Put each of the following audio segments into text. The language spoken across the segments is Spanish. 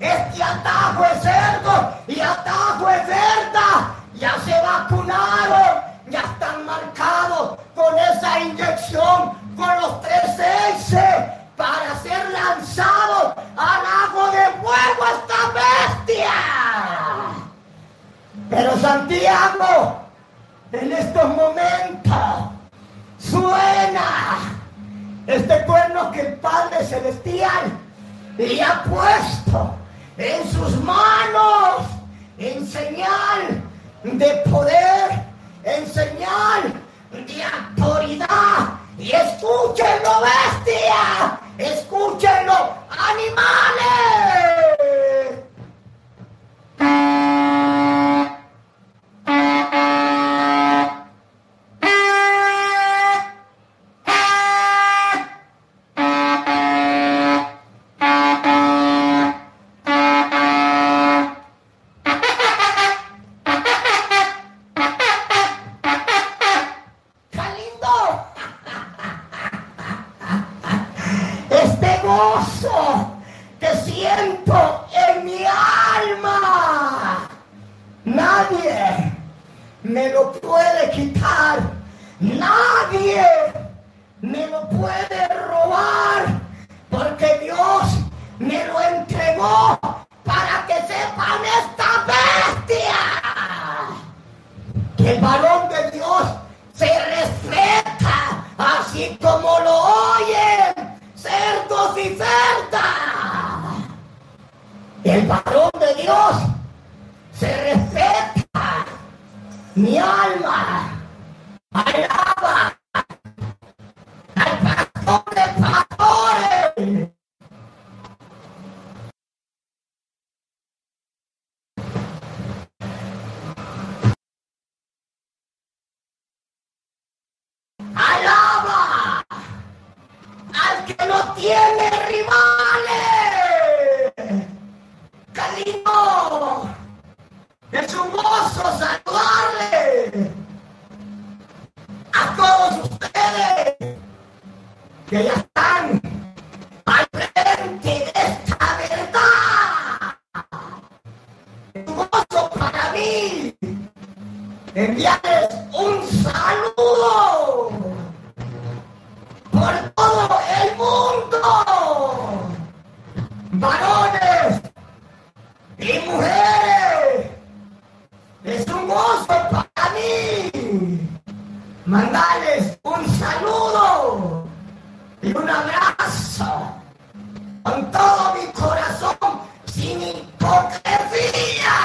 este atajo es cerdo y atajo es cerda. Ya se vacunaron, ya están marcados con esa inyección, con los tres S para ser lanzados al lago de fuego esta bestia. Pero Santiago, en estos momentos, suena este cuerno que el Padre Celestial le ha puesto en sus manos en señal de poder, en señal de autoridad. Y escúchenlo, bestia, escúchenlo, animales. Dios se respeta mi alma. por todo el mundo. Varones y mujeres, es un gozo para mí mandarles un saludo y un abrazo con todo mi corazón sin hipocresía.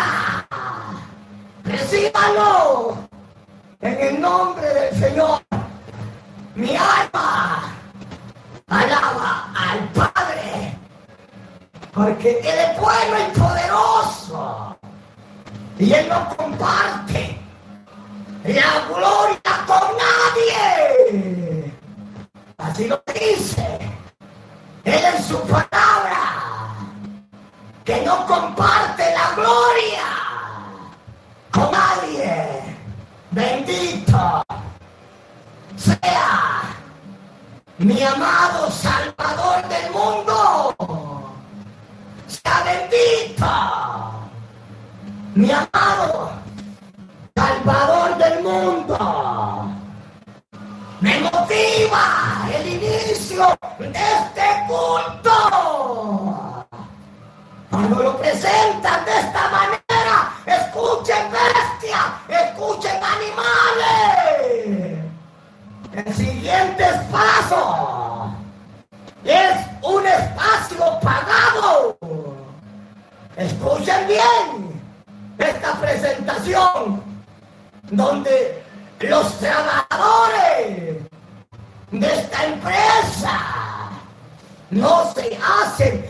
Recíbalo en el nombre del Señor. Mi alma Alaba al Padre, porque Él es bueno y poderoso. Y Él no comparte la gloria con nadie. Así lo dice Él en su palabra, que no comparte la gloria mi amado Salvador del mundo, sea bendito, mi amado Salvador del mundo. Me motiva el inicio de este culto. Cuando lo presentan de esta manera, escuchen bestia, escuchen animales. El siguiente paso es un espacio pagado. Escuchen bien esta presentación donde los trabajadores de esta empresa no se hacen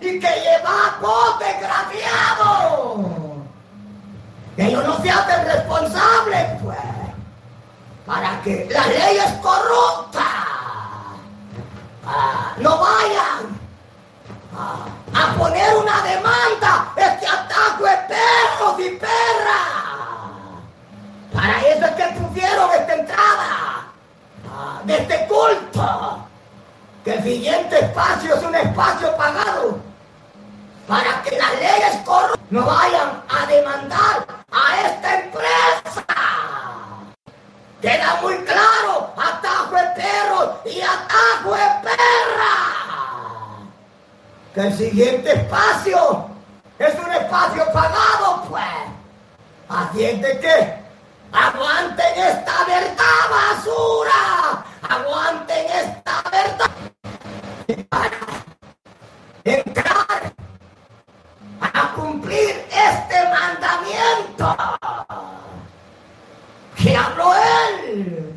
y que lleva llevamos desgraciados. Ellos no se hacen responsables, pues, para que las leyes corruptas ah, no vayan ah, a poner una demanda, este ataque de perros y perras. Para eso es que pusieron esta entrada ah, de este culto. Que el siguiente espacio es un espacio pagado para que las leyes corruptas no vayan a demandar a esta empresa. Queda muy claro, atajo de perros y atajo de perra. Que el siguiente espacio es un espacio pagado, pues. Así es de que aguanten esta verdad basura, aguanten esta verdad. Que habló él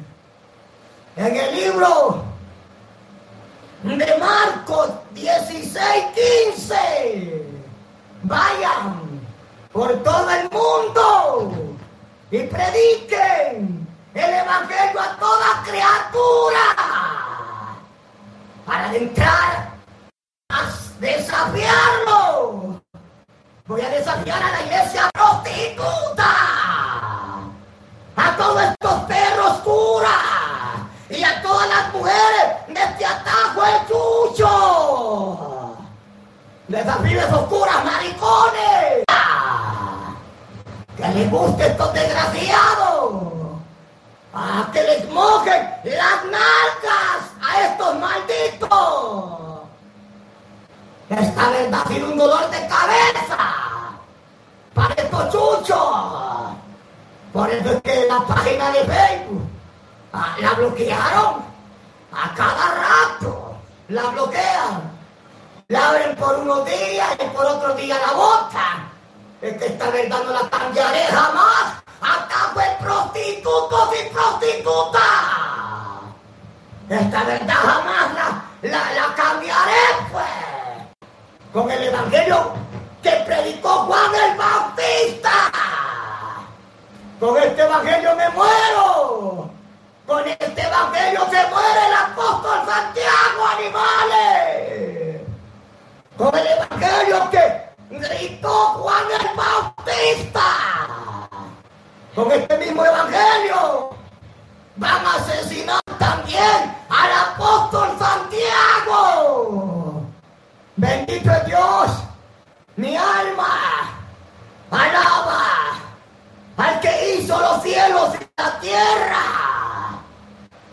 en el libro de Marcos 16, 15. Vayan por todo el mundo y prediquen el Evangelio a toda criatura para entrar a desafiarlo. Voy a desafiar a la iglesia prostituta, a todos estos perros que predicó Juan el Bautista. Con este evangelio me muero. Con este evangelio se muere el apóstol Santiago, animales. Con el evangelio que gritó Juan el Bautista. Con este mismo evangelio van a asesinar también al apóstol Santiago. Bendito es Dios. Mi alma alaba al que hizo los cielos y la tierra.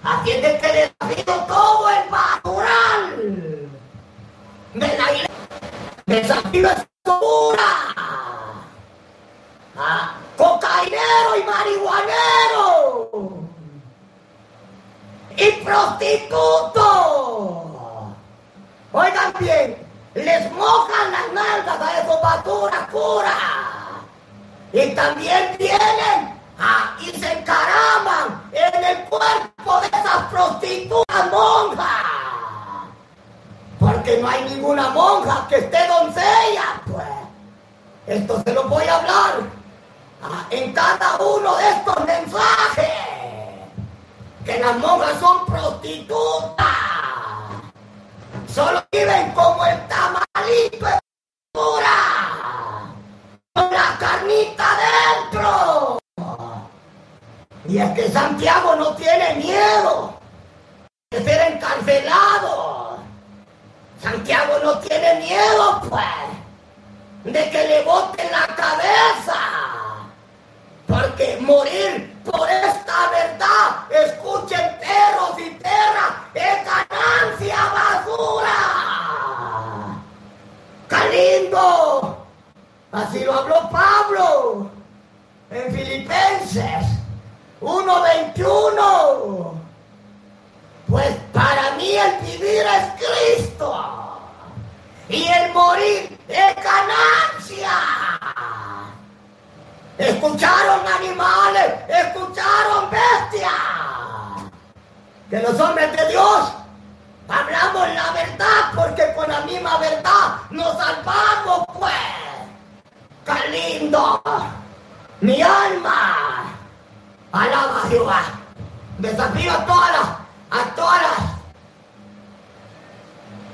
Así es de que desafío todo el natural de la iglesia. Desafío es pura. Ah, cocainero y marihuanero. Y prostituto. Oigan bien, les mojan las nalgas a esos baturas curas. Y también tienen ah, y se encaraman en el cuerpo de esas prostitutas monjas. Porque no hay ninguna monja que esté doncella, pues. Esto se lo voy a hablar ah, en cada uno de estos mensajes. Que las monjas son prostitutas. Solo viven como el tamalito de pura. Con la carnita dentro. Y es que Santiago no tiene miedo de ser encarcelado. Santiago no tiene miedo, pues, de que le boten la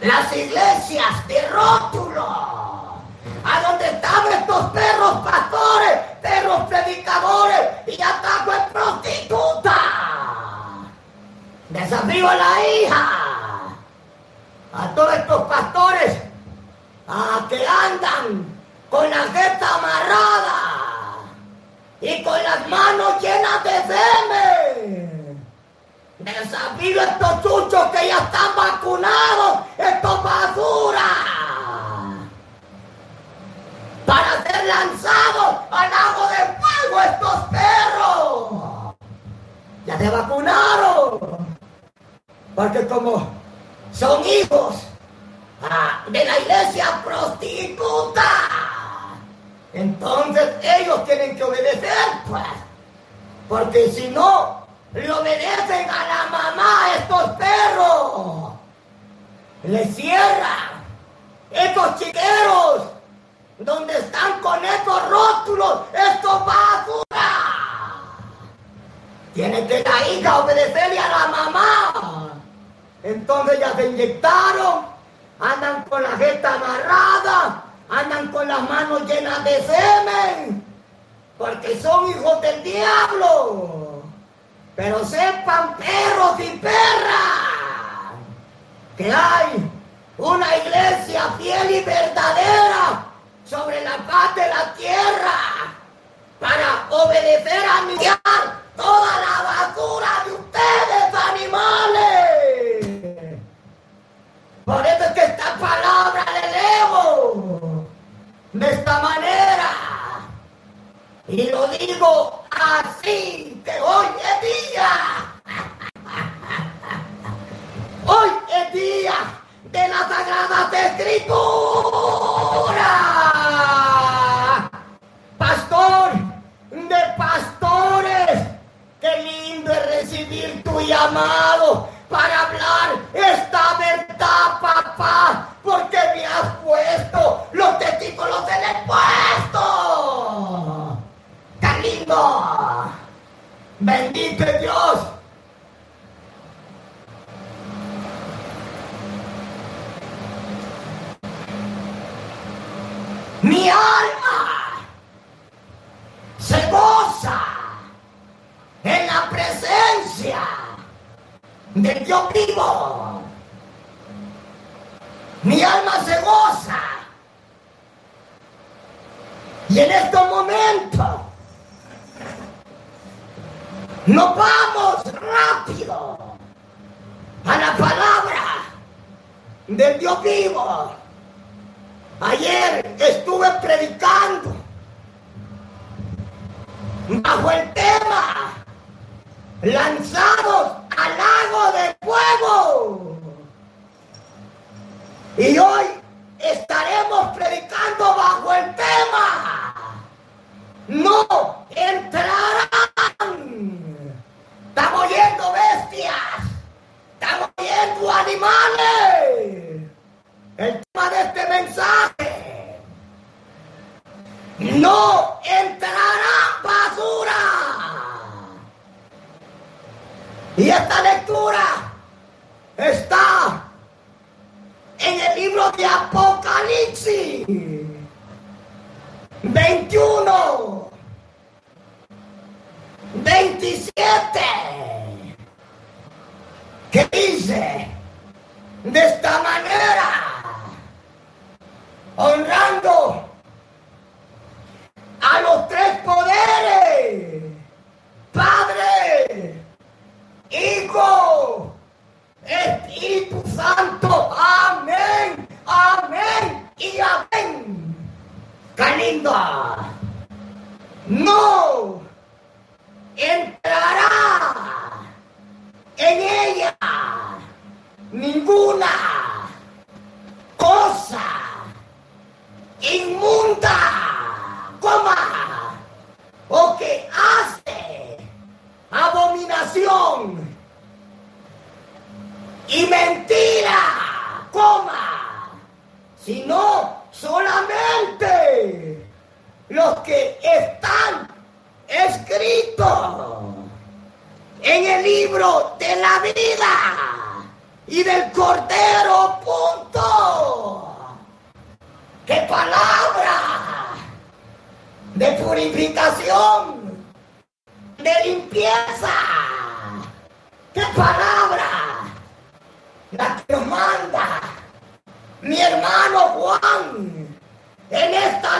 las iglesias de rótulo a dónde están estos perros pastores, perros predicadores y atacos prostitutas. Desafío a la hija, a todos estos pastores, a que andan con la jeta amarrada y con las manos llenas de semen. Desafío a estos chuchos que ya están vacunados, estos basura, para ser lanzados al lago de fuego estos perros. Ya se vacunaron. Porque como son hijos ah, de la iglesia prostituta, entonces ellos tienen que obedecer, pues. Porque si no, le obedecen a la mamá estos perros. Le cierran estos chiqueros donde están con estos rótulos, estos basura. Tiene que la hija obedecerle a la mamá. Entonces ya se inyectaron, andan con la jeta amarrada, andan con las manos llenas de semen, porque son hijos del diablo. Pero sepan, perros y perras, que hay una iglesia fiel y verdadera sobre la paz de la tierra para obedecer a mi toda la basura de ustedes, animales. Por eso es que esta palabra le leo de esta manera. Y lo digo así, que hoy es día. Hoy es día de las Sagradas Escrituras. Pastor de pastores, qué lindo es recibir tu llamado para hablar esta verdad, papá, porque me has puesto los testículos en el puesto. ¡Qué lindo! Bendito Dios. Mi alma se goza en la presencia del Dios vivo. Mi alma se goza. Y en estos momentos nos vamos rápido a la palabra del Dios vivo. Ayer estuve predicando bajo el tema lanzados al lago de fuego. Y hoy estaremos predicando bajo el tema. No entrarán. Estamos oyendo bestias. Estamos oyendo animales. El tema de este mensaje. No entrarán basura. Y esta lectura está en el libro de Apocalipsis 21, 27, que dice de esta manera, honrando a los tres poderes, Padre, Hijo, Espíritu Santo, amén, amén y amén. ¡Qué No entrará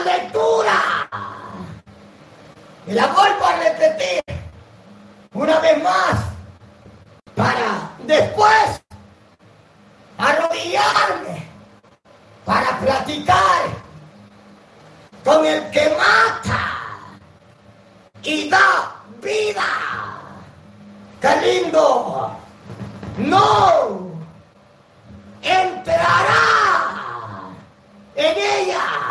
lectura. Y la vuelvo a repetir una vez más para después arrodillarme para platicar con el que mata y da vida. ¡Qué lindo! No entrará en ella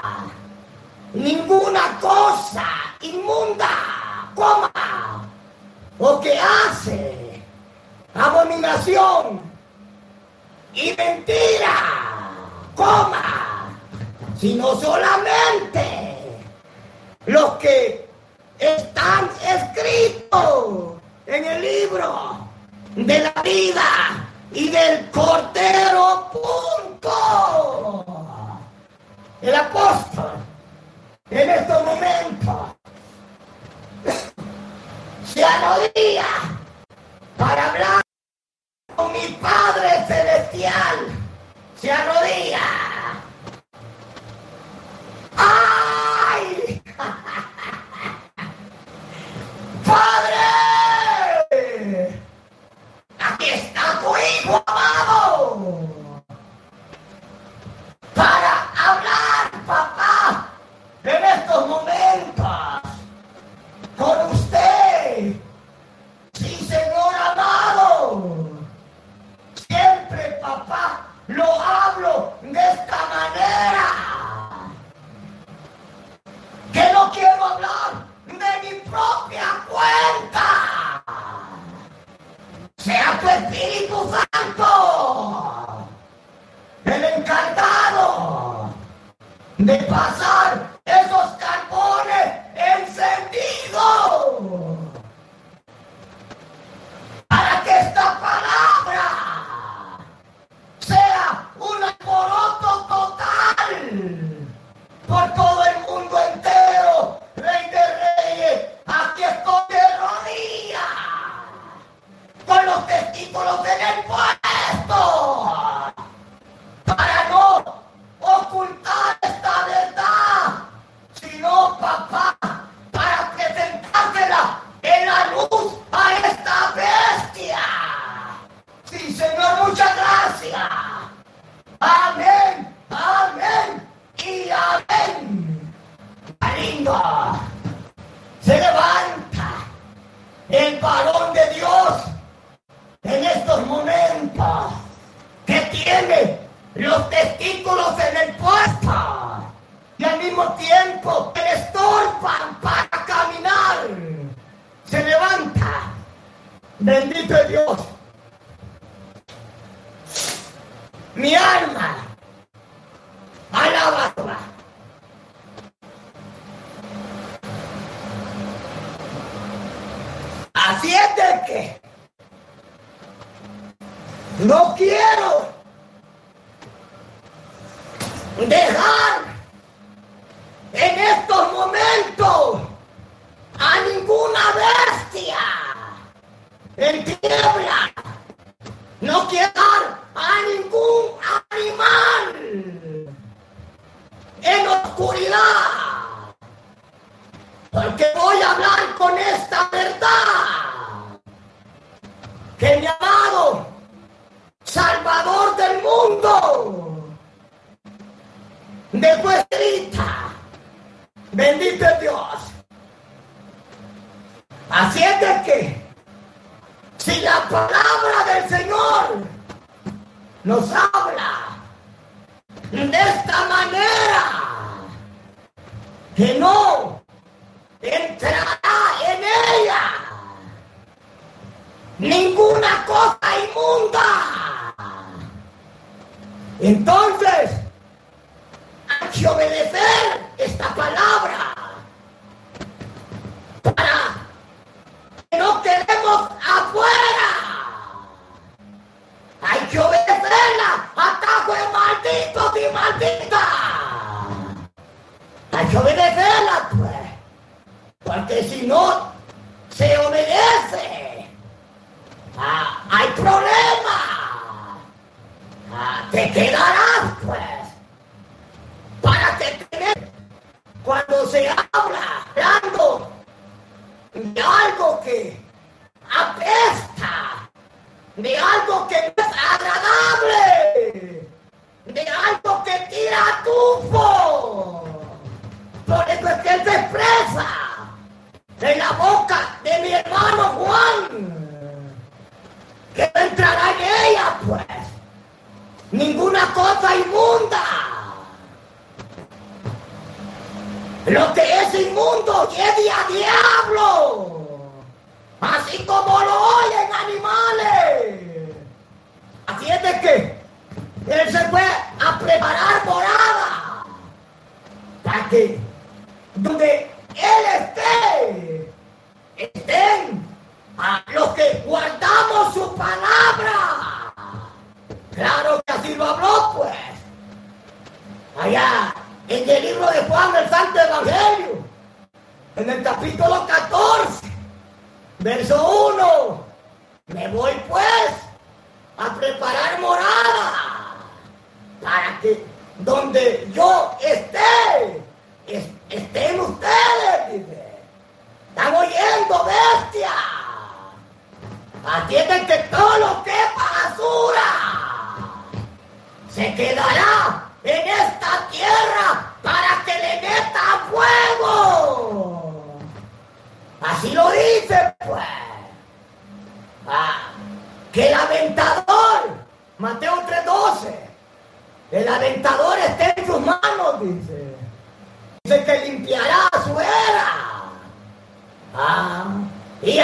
ninguna cosa inmunda, coma, o que hace abominación y mentira, coma, sino solamente los que están escritos en el libro de la vida y del Cordero, punto. El apóstol en estos momentos se arrodilla para hablar con mi Padre Celestial. Se arrodilla. ¡Ay! ¡Padre! Aquí está tu hijo amado. Para hablar, papá, estos momentos con usted. Sí, Señor amado. Siempre, papá, lo hablo de esta manera. Que no quiero hablar de mi propia cuenta. Sea tu Espíritu Santo el encargado de pasar los testículos en el puesto y al mismo tiempo le estorban para caminar. Se levanta. Bendito Dios. Mi alma alaba a Jehová. Así es de que no quiero dejar en estos momentos a ninguna bestia en tierra. No quiero dar a ningún animal en oscuridad. Porque voy a hablar con esta verdad. Que mi amado Salvador del mundo dejó escrita. Bendito Dios. Así es de que si la palabra del Señor nos habla de esta manera, que no entrará en ella ninguna cosa inmunda. Entonces, obedecer esta palabra para que no quedemos afuera. Hay que obedecerla. Atajo de malditos y maldita. Hay que obedecerla, pues. Porque si no se obedece, ah, hay problema. Ah, te quedarás, pues. Cuando se habla, hablando de algo que apesta, de algo que no es agradable, de algo que tira tufo. Por eso es que él se expresa en la boca de mi hermano Juan, que entrará en ella, pues. Ninguna cosa inmunda. Lo que es inmundo lleve a diablo. Así como lo oyen animales. Así es de que él se fue a preparar morada. Para que donde él esté, estén a los que guardamos su palabra. Claro que así lo habló, pues. Allá, en el libro de Juan, el Santo Evangelio, en el capítulo 14, verso 1. Me voy, pues, a preparar morada para que donde yo esté, estén ustedes, dice. Están oyendo, bestia. Atienden que todo lo que es basura se quedará en esta tierra para que le meta fuego. Así lo dice, pues. Ah, que el aventador, Mateo 3:12, el aventador está en sus manos, dice. Dice que limpiará su era. Ah, y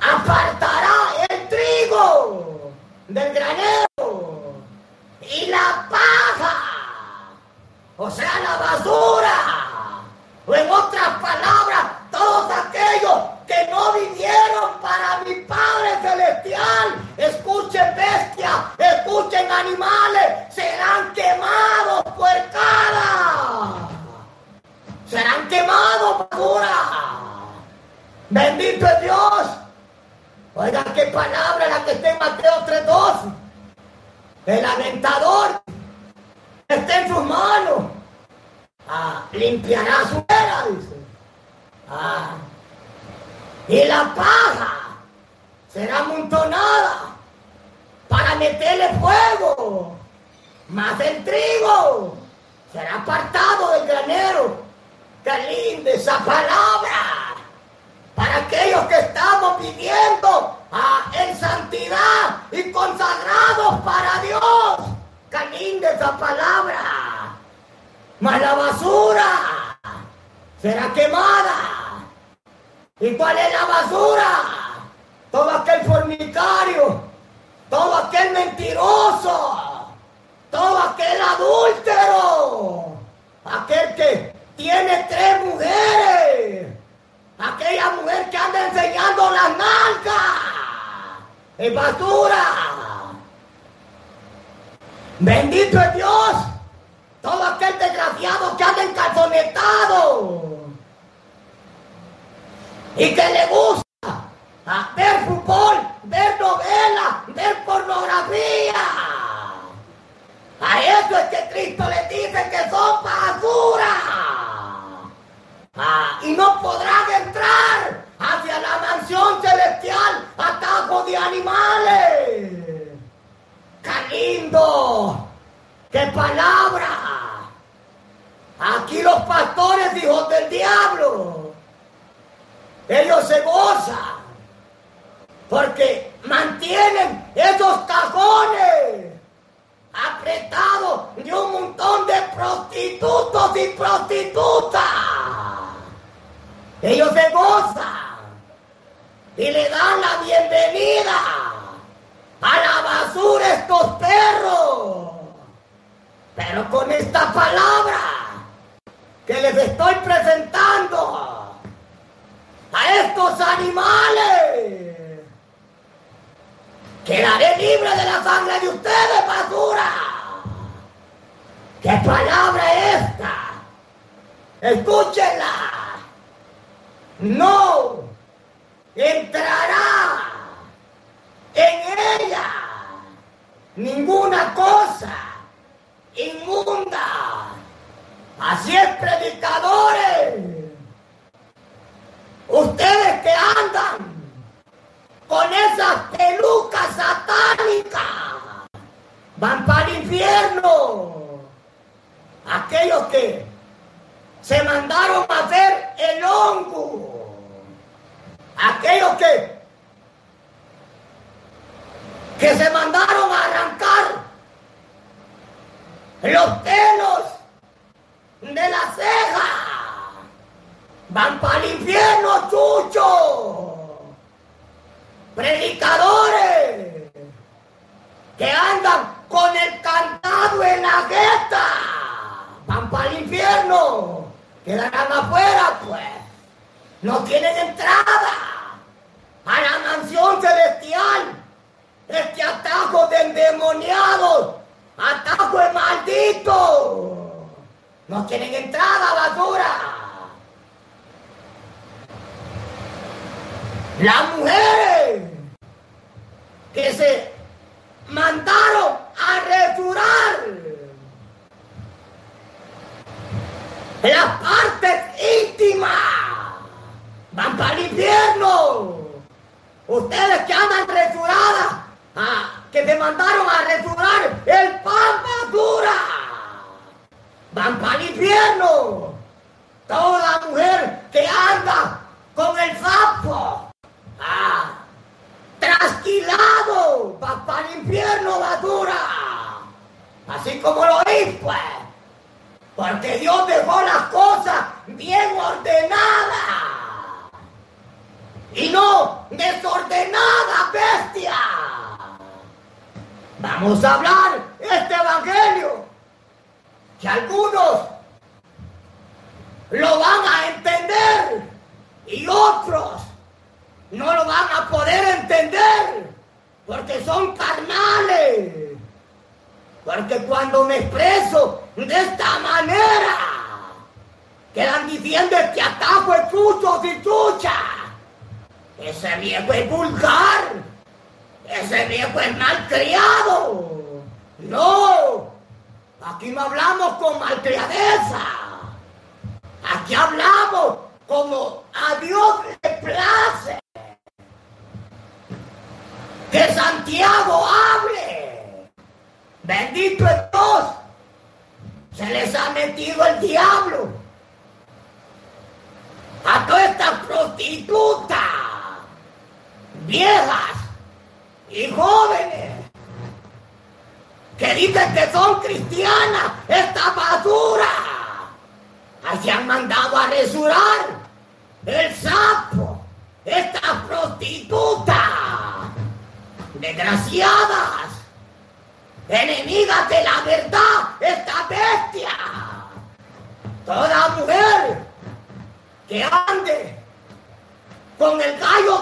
apartará el trigo del granero y la paja, o sea, la basura, o en otras palabras, todos aquellos que no vinieron para mi Padre Celestial, escuchen bestias, escuchen animales, serán quemados por cada, serán quemados basura. Bendito es Dios. Oigan qué palabra la que está en Mateo 3.12. El aventador está en sus manos. Ah, limpiará su era, dice. Ah, y la paja será amontonada para meterle fuego. Más el trigo será apartado del granero. Qué linda esa palabra para aquellos que estamos viviendo ah, en santidad y consagrados para Dios. Qué de esa palabra. Mas la basura será quemada. ¿Y cuál es la basura? Todo aquel fornicario, todo aquel mentiroso, todo aquel adúltero, aquel que tiene tres mujeres Aquella mujer que anda enseñando las nalgas. Es basura. Bendito es Dios. Todo aquel desgraciado que anda encalzonetado. Y que le gusta ver fútbol, ver novelas, ver pornografía. A eso es que Cristo le dice que son basura. Ah, y no podrán entrar hacia la mansión celestial atajo de animales. ¡Qué lindo! ¡Qué palabra! Aquí los pastores hijos del diablo, ellos se gozan porque mantienen esos cajones apretados de un montón de prostitutos y prostitutas. Ellos se gozan y le dan la bienvenida a la basura estos perros. Pero con esta palabra que les estoy presentando a estos animales, quedaré libre de la sangre de ustedes, basura. ¿Qué palabra es esta? Escúchenla no entrará en ella ninguna cosa inmunda. Así es, predicadores. Ustedes que andan con esas pelucas satánicas van para el infierno. Aquellos que se mandaron a hacer el hongo. Aquellos que, que se mandaron a arrancar los pelos de la ceja. Van para el infierno, chucho. Predicadores que andan con el cantado en la gueta. Van para el infierno. Quedarán afuera, pues. No tienen entrada celestial. Este atajo de endemoniados. Atajo de maldito. No tienen entrada, basura. Las mujeres que se mandaron a refurar las partes íntimas. Van para el infierno. Ustedes que andan resuradas, ah, que se mandaron a resurar el pan basura. Van para el infierno. Toda mujer que anda con el sapo. Ah, trasquilado, va para el infierno basura. Así como lo hizo, pues. Porque Dios dejó las cosas bien ordenadas. Y no desordenadas, bestia. Vamos a hablar este evangelio. Que algunos lo van a entender y otros no lo van a poder entender porque son carnales. Porque cuando me expreso de esta manera, quedan diciendo que atajo es y chucha. Ese viejo es vulgar. Ese viejo es malcriado. No. Aquí no hablamos con malcriadeza. Aquí hablamos como a Dios le place que Santiago hable. Bendito es Dios. Se les ha metido el diablo. A todas estas prostitutas, viejas y jóvenes, que dicen que son cristianas, esta basura. Así han mandado a resurar el sapo, estas prostitutas desgraciadas, enemigas de la verdad, esta bestia. Toda mujer que ande con el gallo